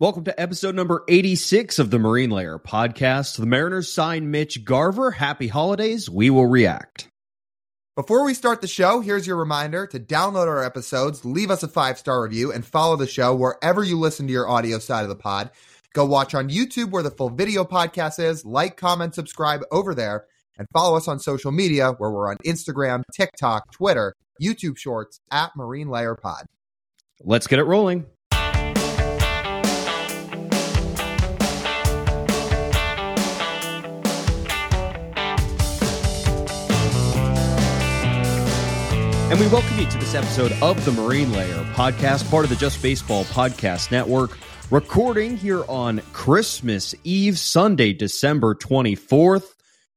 Welcome to episode number 86 of the Marine Layer podcast. The Mariners sign Mitch Garver. Happy holidays. We will react. Before we start the show, here's your reminder to download our episodes, leave us a five star review, and follow the show wherever you listen to your audio side of the pod. Go watch on YouTube where the full video podcast is, like, comment, subscribe over there, and follow us on social media where we're on Instagram, TikTok, Twitter, YouTube Shorts at Marine Layer Pod. Let's get it rolling. And we welcome you to this episode of the Marine Layer podcast, part of the Just Baseball Podcast Network, recording here on Christmas Eve, Sunday, December 24th.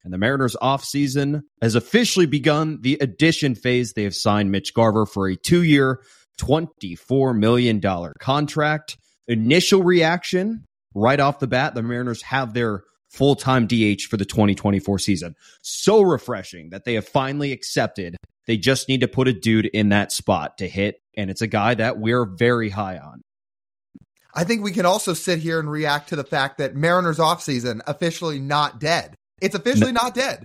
And the Mariners offseason has officially begun the addition phase. They have signed Mitch Garver for a two year, $24 million contract. Initial reaction right off the bat, the Mariners have their full time DH for the 2024 season. So refreshing that they have finally accepted they just need to put a dude in that spot to hit, and it's a guy that we're very high on. I think we can also sit here and react to the fact that Mariners offseason officially not dead. It's officially no, not dead.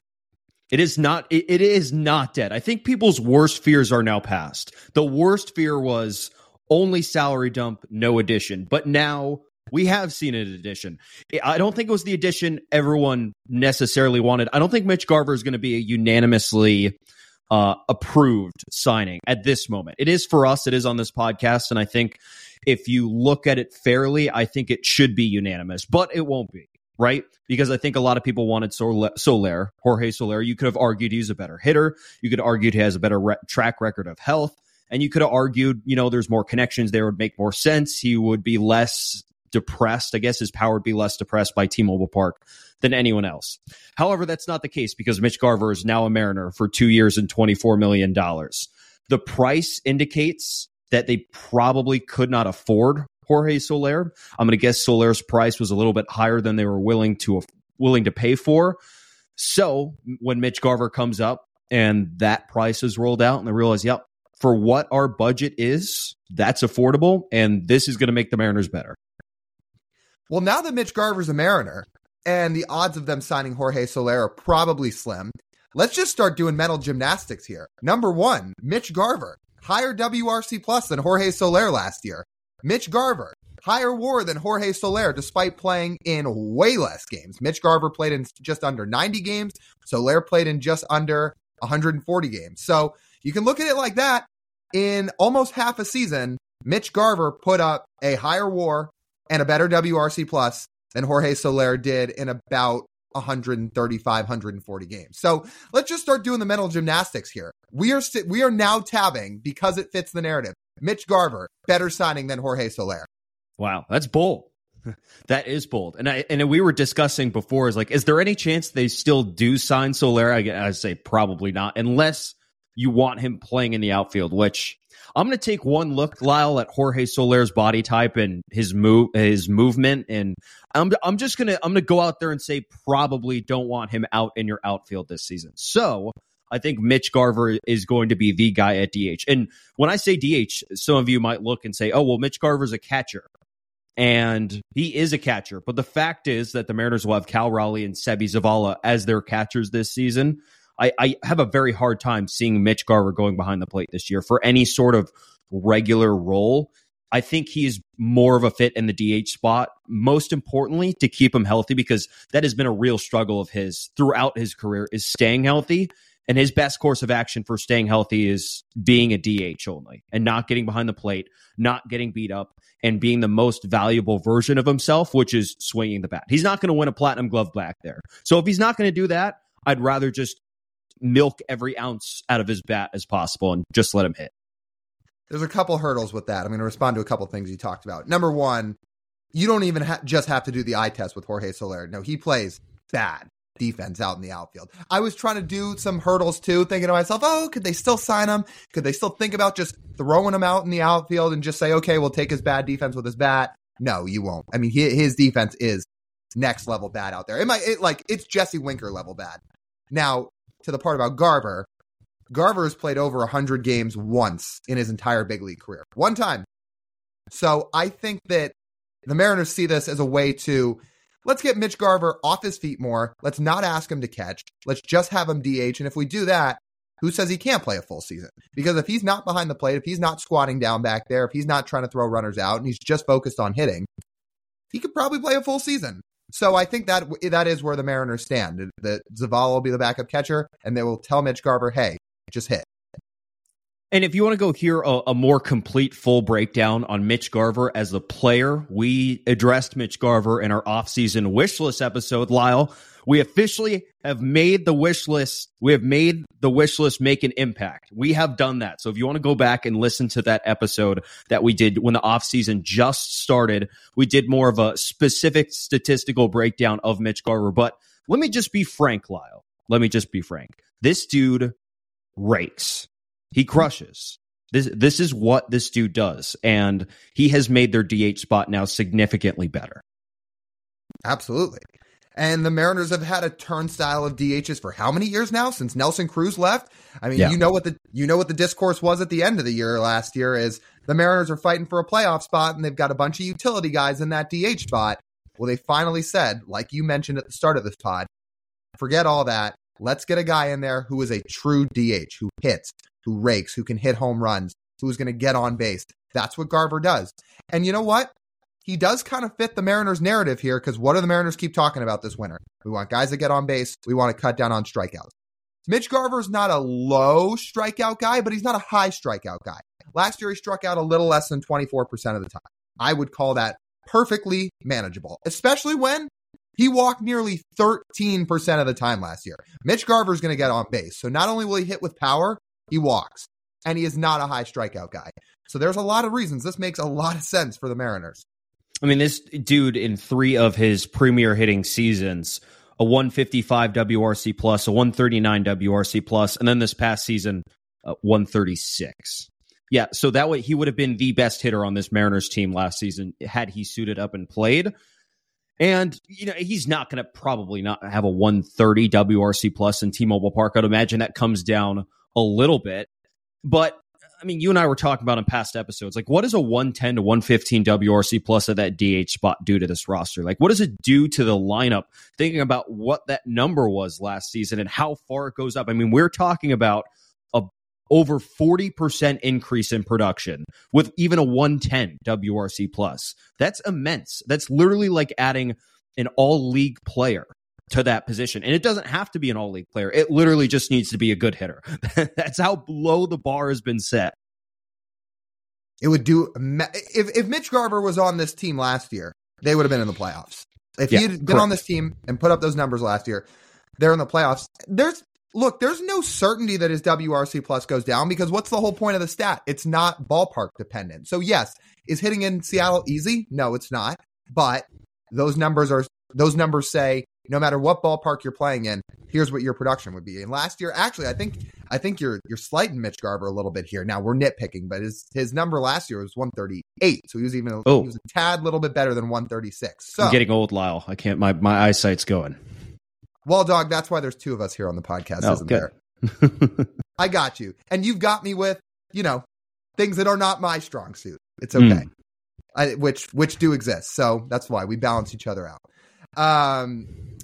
It is not it, it is not dead. I think people's worst fears are now past. The worst fear was only salary dump, no addition. But now we have seen an addition. I don't think it was the addition everyone necessarily wanted. I don't think Mitch Garver is going to be a unanimously uh, approved signing at this moment. It is for us. It is on this podcast, and I think if you look at it fairly, I think it should be unanimous, but it won't be. Right? Because I think a lot of people wanted Soler, Jorge Soler. You could have argued he's a better hitter. You could have argued he has a better re- track record of health. And you could have argued, you know, there's more connections there would make more sense. He would be less depressed. I guess his power would be less depressed by T Mobile Park than anyone else. However, that's not the case because Mitch Garver is now a Mariner for two years and $24 million. The price indicates that they probably could not afford Jorge Soler. I'm going to guess Soler's price was a little bit higher than they were willing to willing to pay for. So when Mitch Garver comes up and that price is rolled out and they realize, yep, for what our budget is, that's affordable, and this is going to make the Mariners better. Well, now that Mitch Garver's a Mariner, and the odds of them signing Jorge Soler are probably slim. Let's just start doing mental gymnastics here. Number one, Mitch Garver, higher WRC plus than Jorge Soler last year. Mitch Garver, higher WAR than Jorge Soler, despite playing in way less games. Mitch Garver played in just under 90 games. Soler played in just under 140 games. So you can look at it like that. In almost half a season, Mitch Garver put up a higher WAR and a better WRC plus than Jorge Soler did in about 135, 140 games. So let's just start doing the mental gymnastics here. We are st- we are now tabbing because it fits the narrative. Mitch Garver, better signing than Jorge Soler. Wow, that's bold. that is bold. And I and we were discussing before is like, is there any chance they still do sign Soler? I, I say probably not, unless you want him playing in the outfield, which I'm going to take one look, Lyle, at Jorge Soler's body type and his move, his movement, and I'm I'm just gonna I'm gonna go out there and say probably don't want him out in your outfield this season. So I think Mitch Garver is going to be the guy at DH. And when I say DH, some of you might look and say, "Oh, well, Mitch Garver's a catcher." And he is a catcher. But the fact is that the Mariners will have Cal Raleigh and Seby Zavala as their catchers this season. I, I have a very hard time seeing Mitch Garver going behind the plate this year for any sort of regular role. I think he's more of a fit in the DH spot. Most importantly, to keep him healthy, because that has been a real struggle of his throughout his career, is staying healthy. And his best course of action for staying healthy is being a DH only and not getting behind the plate, not getting beat up, and being the most valuable version of himself, which is swinging the bat. He's not going to win a platinum glove back there. So if he's not going to do that, I'd rather just milk every ounce out of his bat as possible and just let him hit. There's a couple hurdles with that. I'm going to respond to a couple things you talked about. Number one, you don't even ha- just have to do the eye test with Jorge Soler. No, he plays bad defense out in the outfield. I was trying to do some hurdles too, thinking to myself, oh, could they still sign him? Could they still think about just throwing him out in the outfield and just say, okay, we'll take his bad defense with his bat? No, you won't. I mean, he, his defense is next level bad out there. It might it, like it's Jesse Winker level bad. Now, to the part about Garver, Garver has played over 100 games once in his entire big league career. One time. So I think that the Mariners see this as a way to let's get Mitch Garver off his feet more. Let's not ask him to catch. Let's just have him DH. And if we do that, who says he can't play a full season? Because if he's not behind the plate, if he's not squatting down back there, if he's not trying to throw runners out and he's just focused on hitting, he could probably play a full season. So I think that that is where the Mariners stand. That Zavala will be the backup catcher, and they will tell Mitch Garver, "Hey, just hit." And if you want to go hear a, a, more complete full breakdown on Mitch Garver as a player, we addressed Mitch Garver in our offseason wish list episode, Lyle. We officially have made the wish list. We have made the wish list make an impact. We have done that. So if you want to go back and listen to that episode that we did when the offseason just started, we did more of a specific statistical breakdown of Mitch Garver. But let me just be frank, Lyle. Let me just be frank. This dude rakes. He crushes. This this is what this dude does, and he has made their DH spot now significantly better. Absolutely. And the Mariners have had a turnstile of DHs for how many years now since Nelson Cruz left? I mean, yeah. you know what the you know what the discourse was at the end of the year last year is the Mariners are fighting for a playoff spot and they've got a bunch of utility guys in that DH spot. Well, they finally said, like you mentioned at the start of this pod, forget all that. Let's get a guy in there who is a true DH, who hits, who rakes, who can hit home runs, who's going to get on base. That's what Garver does. And you know what? He does kind of fit the Mariners narrative here because what do the Mariners keep talking about this winter? We want guys that get on base. We want to cut down on strikeouts. Mitch Garver's not a low strikeout guy, but he's not a high strikeout guy. Last year, he struck out a little less than 24% of the time. I would call that perfectly manageable, especially when he walked nearly 13% of the time last year. Mitch Garver's going to get on base. So not only will he hit with power, he walks. And he is not a high strikeout guy. So there's a lot of reasons this makes a lot of sense for the Mariners. I mean, this dude in three of his premier hitting seasons, a 155 WRC plus, a 139 WRC plus, and then this past season, uh, 136. Yeah, so that way he would have been the best hitter on this Mariners team last season had he suited up and played. And you know he's not going to probably not have a 130 WRC plus in T-Mobile Park. I'd imagine that comes down a little bit, but I mean, you and I were talking about in past episodes, like what does a 110 to 115 WRC plus of that DH spot do to this roster? Like, what does it do to the lineup? Thinking about what that number was last season and how far it goes up. I mean, we're talking about a over 40% increase in production with even a 110 WRC plus. That's immense. That's literally like adding an all league player to that position. And it doesn't have to be an all league player. It literally just needs to be a good hitter. That's how low the bar has been set. It would do if if Mitch Garver was on this team last year, they would have been in the playoffs. If yeah, he had been correct. on this team and put up those numbers last year, they're in the playoffs. There's look, there's no certainty that his WRC plus goes down because what's the whole point of the stat? It's not ballpark dependent. So yes, is hitting in Seattle easy? No, it's not. But those numbers are those numbers say no matter what ballpark you're playing in, here's what your production would be. And last year, actually, I think I think you're you're slighting Mitch Garver a little bit here. Now we're nitpicking, but his his number last year was 138, so he was even oh. he was a tad little bit better than 136. So I'm getting old, Lyle. I can't. My my eyesight's going. Well, dog, that's why there's two of us here on the podcast, oh, isn't good. there? I got you, and you've got me with you know things that are not my strong suit. It's okay. Mm. I, which which do exist. So that's why we balance each other out. Um,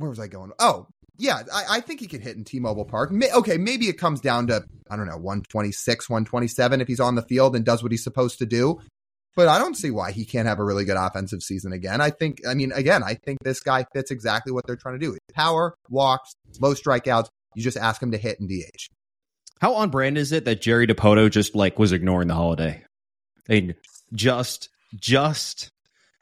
where was I going? Oh, yeah, I, I think he can hit in T-Mobile Park. May, okay, maybe it comes down to I don't know 126, 127 if he's on the field and does what he's supposed to do. But I don't see why he can't have a really good offensive season again. I think, I mean, again, I think this guy fits exactly what they're trying to do. Power, walks, low strikeouts. You just ask him to hit and DH. How on brand is it that Jerry Dipoto just like was ignoring the holiday? Mean, just, just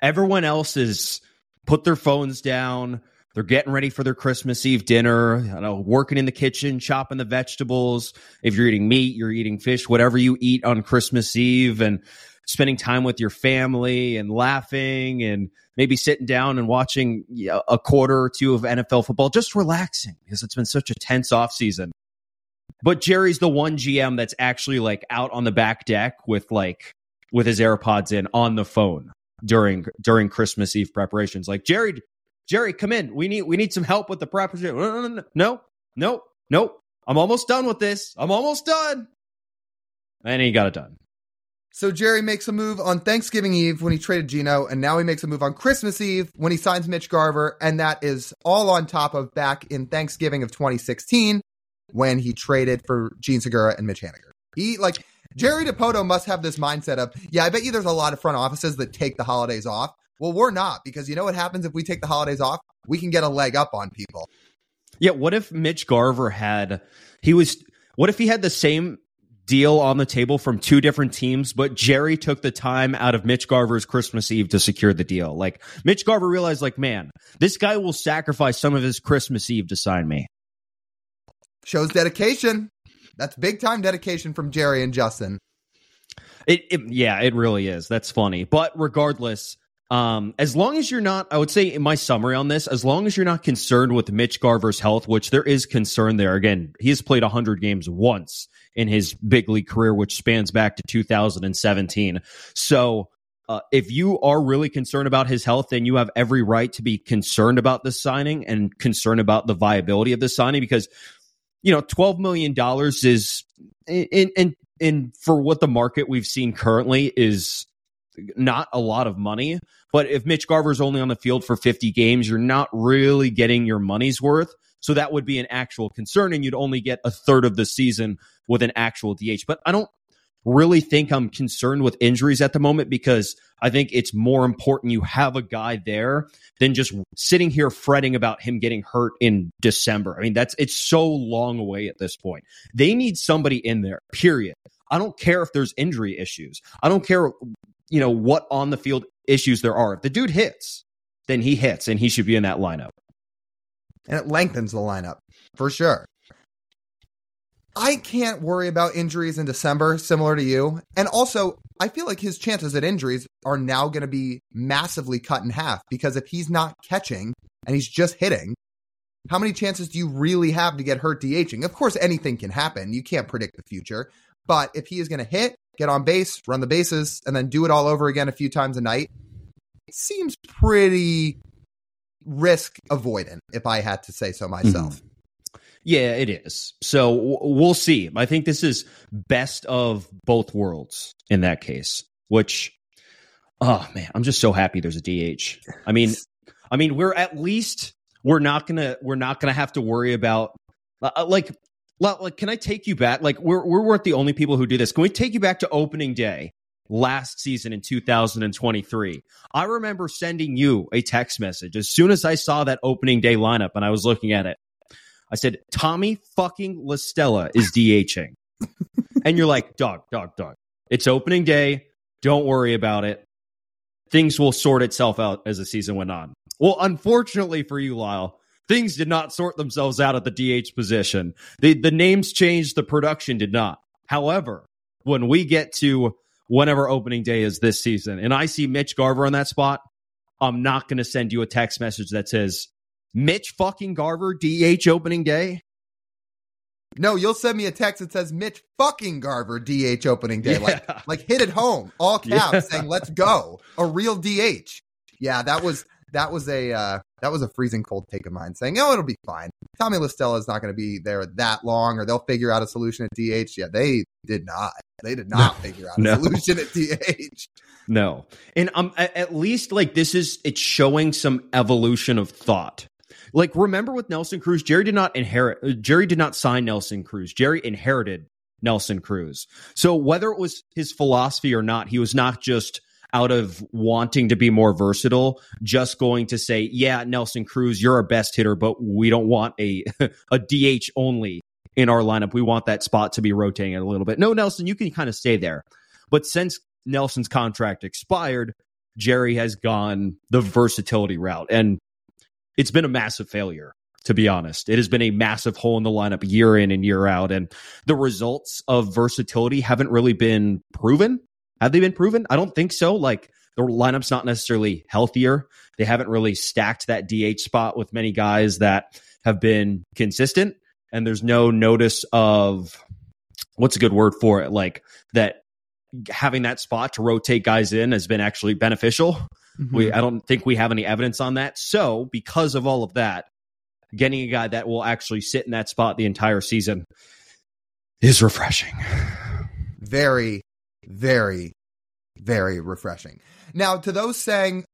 everyone else is put their phones down they're getting ready for their Christmas Eve dinner, you know, working in the kitchen, chopping the vegetables. If you're eating meat, you're eating fish, whatever you eat on Christmas Eve and spending time with your family and laughing and maybe sitting down and watching a quarter or two of NFL football, just relaxing because it's been such a tense off season. But Jerry's the one GM that's actually like out on the back deck with like with his AirPods in on the phone during during Christmas Eve preparations. Like Jerry Jerry, come in. We need we need some help with the proposition. No, no, no. No. I'm almost done with this. I'm almost done. And he got it done. So Jerry makes a move on Thanksgiving Eve when he traded Geno, and now he makes a move on Christmas Eve when he signs Mitch Garver, and that is all on top of back in Thanksgiving of 2016 when he traded for Jean Segura and Mitch Haniger. He like Jerry Dipoto must have this mindset of, yeah, I bet you there's a lot of front offices that take the holidays off. Well, we're not because you know what happens if we take the holidays off? We can get a leg up on people. Yeah, what if Mitch Garver had he was what if he had the same deal on the table from two different teams, but Jerry took the time out of Mitch Garver's Christmas Eve to secure the deal. Like Mitch Garver realized, like, man, this guy will sacrifice some of his Christmas Eve to sign me. Shows dedication. That's big time dedication from Jerry and Justin. It, it yeah, it really is. That's funny. But regardless, um, as long as you're not, I would say in my summary on this, as long as you're not concerned with Mitch Garver's health, which there is concern there. Again, he has played 100 games once in his big league career, which spans back to 2017. So, uh, if you are really concerned about his health, then you have every right to be concerned about the signing and concerned about the viability of the signing because, you know, $12 million is in, in, in for what the market we've seen currently is not a lot of money. But if Mitch Garver's only on the field for 50 games, you're not really getting your money's worth. So that would be an actual concern, and you'd only get a third of the season with an actual DH. But I don't really think I'm concerned with injuries at the moment because I think it's more important you have a guy there than just sitting here fretting about him getting hurt in December. I mean, that's it's so long away at this point. They need somebody in there, period. I don't care if there's injury issues. I don't care, you know, what on the field issues there are. If the dude hits, then he hits and he should be in that lineup. And it lengthens the lineup for sure. I can't worry about injuries in December, similar to you. And also, I feel like his chances at injuries are now going to be massively cut in half because if he's not catching and he's just hitting, how many chances do you really have to get hurt DHing? Of course, anything can happen. You can't predict the future. But if he is going to hit, get on base, run the bases, and then do it all over again a few times a night, it seems pretty risk avoidant, if I had to say so myself. Mm-hmm. Yeah, it is. So w- we'll see. I think this is best of both worlds in that case, which, oh man, I'm just so happy there's a DH. I mean, I mean, we're at least we're not gonna we're not gonna have to worry about uh, uh like like, can I take you back? Like, we're we weren't the only people who do this. Can we take you back to opening day last season in 2023? I remember sending you a text message as soon as I saw that opening day lineup and I was looking at it. I said, Tommy fucking La Stella is DHing. and you're like, dog, dog, dog. It's opening day. Don't worry about it. Things will sort itself out as the season went on. Well, unfortunately for you, Lyle, things did not sort themselves out at the DH position. The the names changed, the production did not. However, when we get to whenever opening day is this season, and I see Mitch Garver on that spot, I'm not going to send you a text message that says Mitch fucking Garver DH opening day. No, you'll send me a text that says Mitch fucking Garver DH opening day. Yeah. Like, like hit it home, all caps, yeah. saying "Let's go," a real DH. Yeah, that was that was a uh, that was a freezing cold take of mine saying, "Oh, it'll be fine. Tommy La Stella is not going to be there that long, or they'll figure out a solution at DH." Yeah, they did not. They did not no, figure out a no. solution at DH. No, and um, at least like this is it's showing some evolution of thought. Like remember with Nelson Cruz, Jerry did not inherit. Uh, Jerry did not sign Nelson Cruz. Jerry inherited Nelson Cruz. So whether it was his philosophy or not, he was not just out of wanting to be more versatile, just going to say, yeah, Nelson Cruz, you're our best hitter, but we don't want a, a DH only in our lineup. We want that spot to be rotating a little bit. No, Nelson, you can kind of stay there. But since Nelson's contract expired, Jerry has gone the versatility route. And it's been a massive failure, to be honest. It has been a massive hole in the lineup year in and year out. And the results of versatility haven't really been proven have they been proven? I don't think so. Like the lineup's not necessarily healthier. They haven't really stacked that DH spot with many guys that have been consistent. And there's no notice of what's a good word for it? Like that having that spot to rotate guys in has been actually beneficial. Mm-hmm. We I don't think we have any evidence on that. So because of all of that, getting a guy that will actually sit in that spot the entire season is refreshing. Very very, very refreshing. Now, to those saying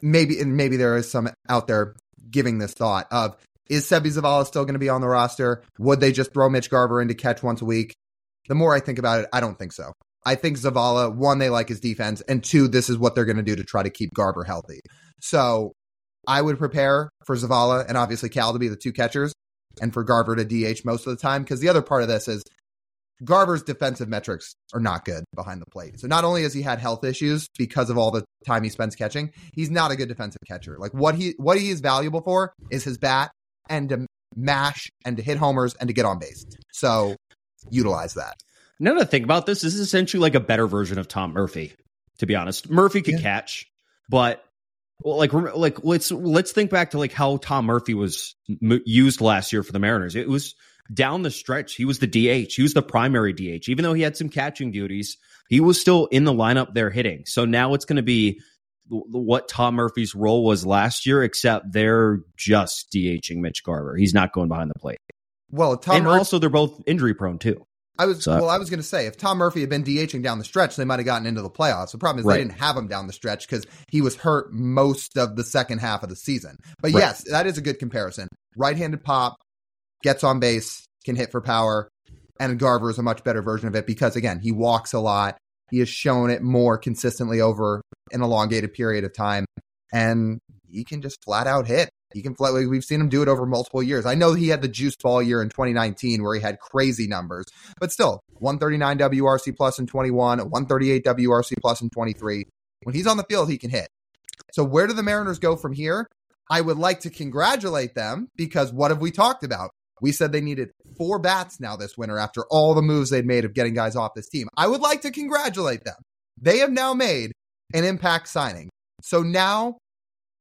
maybe and maybe there is some out there giving this thought of is Seby Zavala still going to be on the roster? Would they just throw Mitch Garver in to catch once a week? The more I think about it, I don't think so. I think Zavala, one, they like his defense, and two, this is what they're going to do to try to keep Garver healthy. So I would prepare for Zavala and obviously Cal to be the two catchers and for Garver to DH most of the time. Because the other part of this is Garver's defensive metrics are not good behind the plate. So not only has he had health issues because of all the time he spends catching, he's not a good defensive catcher. Like what he what he is valuable for is his bat and to mash and to hit homers and to get on base. So utilize that. Now to think about this, this is essentially like a better version of Tom Murphy. To be honest, Murphy could yeah. catch, but well, like like let's let's think back to like how Tom Murphy was m- used last year for the Mariners. It was down the stretch, he was the DH. He was the primary DH. Even though he had some catching duties, he was still in the lineup there hitting. So now it's going to be what Tom Murphy's role was last year, except they're just DHing Mitch Garver. He's not going behind the plate. Well, Tom and also they're both injury prone too. I was so, well. I was going to say if Tom Murphy had been DHing down the stretch, they might have gotten into the playoffs. The problem is right. they didn't have him down the stretch because he was hurt most of the second half of the season. But right. yes, that is a good comparison. Right-handed pop, gets on base, can hit for power, and Garver is a much better version of it because again, he walks a lot. He has shown it more consistently over an elongated period of time, and he can just flat out hit. He can flat. We've seen him do it over multiple years. I know he had the juice ball year in 2019 where he had crazy numbers, but still 139 WRC plus in 21, 138 WRC plus in 23. When he's on the field, he can hit. So where do the Mariners go from here? I would like to congratulate them because what have we talked about? We said they needed four bats now this winter after all the moves they'd made of getting guys off this team. I would like to congratulate them. They have now made an impact signing. So now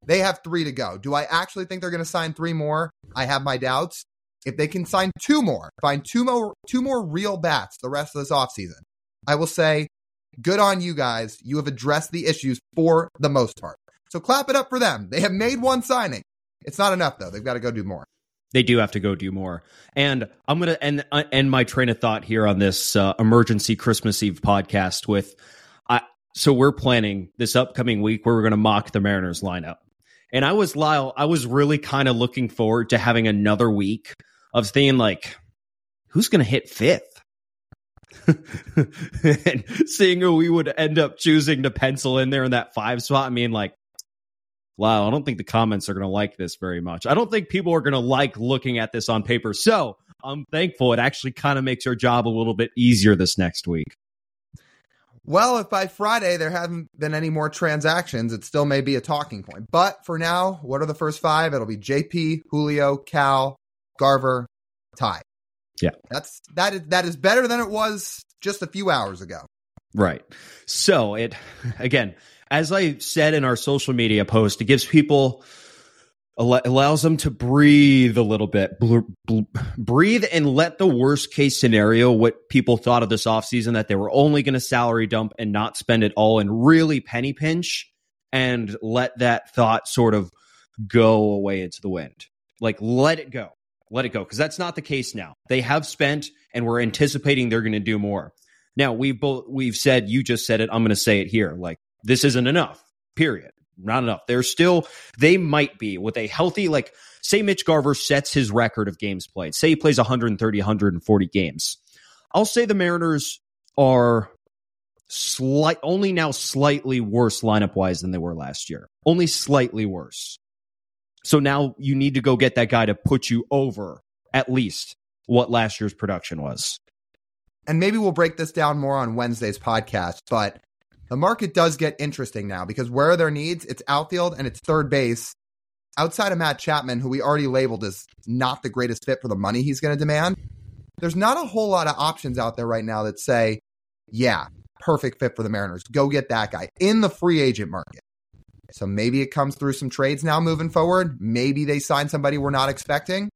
they have three to go. Do I actually think they're going to sign three more? I have my doubts. If they can sign two more, find two more, two more real bats the rest of this offseason, I will say, good on you guys. You have addressed the issues for the most part. So clap it up for them. They have made one signing. It's not enough though. They've got to go do more. They do have to go do more. And I'm going to end, uh, end my train of thought here on this uh, emergency Christmas Eve podcast with I, so we're planning this upcoming week where we're going to mock the Mariners lineup. And I was Lyle, I was really kind of looking forward to having another week of seeing like, who's going to hit fifth? and seeing who we would end up choosing to pencil in there in that five spot. I mean, like, wow, I don't think the comments are going to like this very much. I don't think people are going to like looking at this on paper. So I'm thankful it actually kind of makes our job a little bit easier this next week. Well, if by Friday there haven't been any more transactions, it still may be a talking point. But for now, what are the first five? It'll be JP, Julio, Cal, Garver, Ty. Yeah. That's that is that is better than it was just a few hours ago. Right. So it again, as I said in our social media post, it gives people allows them to breathe a little bit breathe and let the worst case scenario what people thought of this offseason that they were only going to salary dump and not spend it all and really penny pinch and let that thought sort of go away into the wind. Like let it go. Let it go because that's not the case now. They have spent and we're anticipating they're going to do more. Now we've both we've said you just said it i'm going to say it here like this isn't enough, period. Not enough. They're still, they might be with a healthy, like, say Mitch Garver sets his record of games played. Say he plays 130, 140 games. I'll say the Mariners are slight, only now slightly worse lineup wise than they were last year. Only slightly worse. So now you need to go get that guy to put you over at least what last year's production was. And maybe we'll break this down more on Wednesday's podcast, but the market does get interesting now because where are their needs? It's outfield and it's third base. Outside of Matt Chapman, who we already labeled as not the greatest fit for the money he's going to demand, there's not a whole lot of options out there right now that say, yeah, perfect fit for the Mariners. Go get that guy in the free agent market. So maybe it comes through some trades now moving forward. Maybe they sign somebody we're not expecting.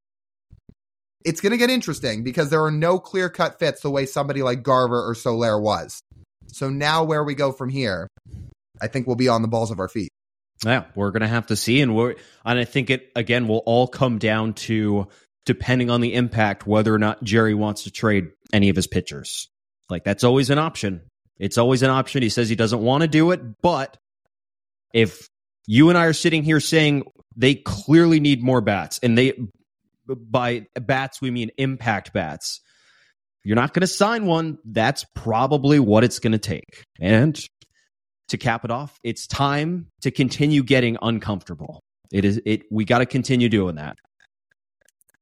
It's going to get interesting because there are no clear cut fits the way somebody like Garver or Soler was. So now where we go from here, I think we'll be on the balls of our feet. Yeah, we're gonna have to see, and we're and I think it again will all come down to depending on the impact whether or not Jerry wants to trade any of his pitchers. Like that's always an option. It's always an option. He says he doesn't want to do it, but if you and I are sitting here saying they clearly need more bats, and they by bats we mean impact bats. You're not going to sign one. That's probably what it's going to take. And to cap it off, it's time to continue getting uncomfortable. It is it. We got to continue doing that.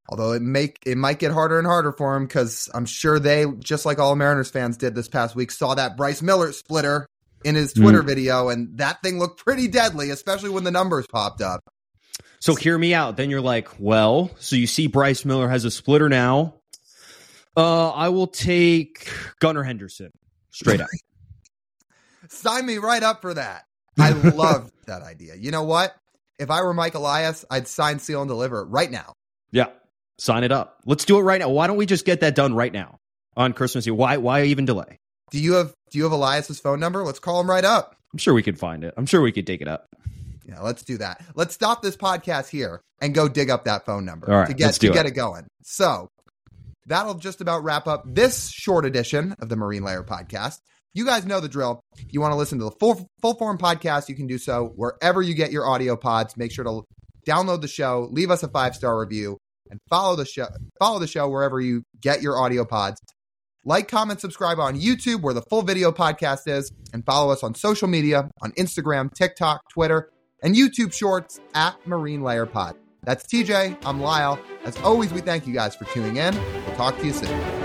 Although it make it might get harder and harder for him because I'm sure they, just like all Mariners fans did this past week, saw that Bryce Miller splitter in his Twitter mm. video, and that thing looked pretty deadly, especially when the numbers popped up. So hear me out. Then you're like, well, so you see Bryce Miller has a splitter now. Uh, I will take Gunnar Henderson straight up. Sign me right up for that. I love that idea. You know what? If I were Mike Elias, I'd sign, seal, and deliver right now. Yeah, sign it up. Let's do it right now. Why don't we just get that done right now on Christmas Eve? Why? Why even delay? Do you have Do you have Elias's phone number? Let's call him right up. I'm sure we could find it. I'm sure we could dig it up. Yeah, let's do that. Let's stop this podcast here and go dig up that phone number All right, to get to it. get it going. So that'll just about wrap up this short edition of the Marine Layer podcast. You guys know the drill. If you want to listen to the full full form podcast, you can do so wherever you get your audio pods. Make sure to download the show, leave us a five star review, and follow the show. Follow the show wherever you get your audio pods. Like, comment, subscribe on YouTube where the full video podcast is, and follow us on social media on Instagram, TikTok, Twitter, and YouTube Shorts at Marine Layer Pod. That's TJ. I'm Lyle. As always, we thank you guys for tuning in. We'll talk to you soon.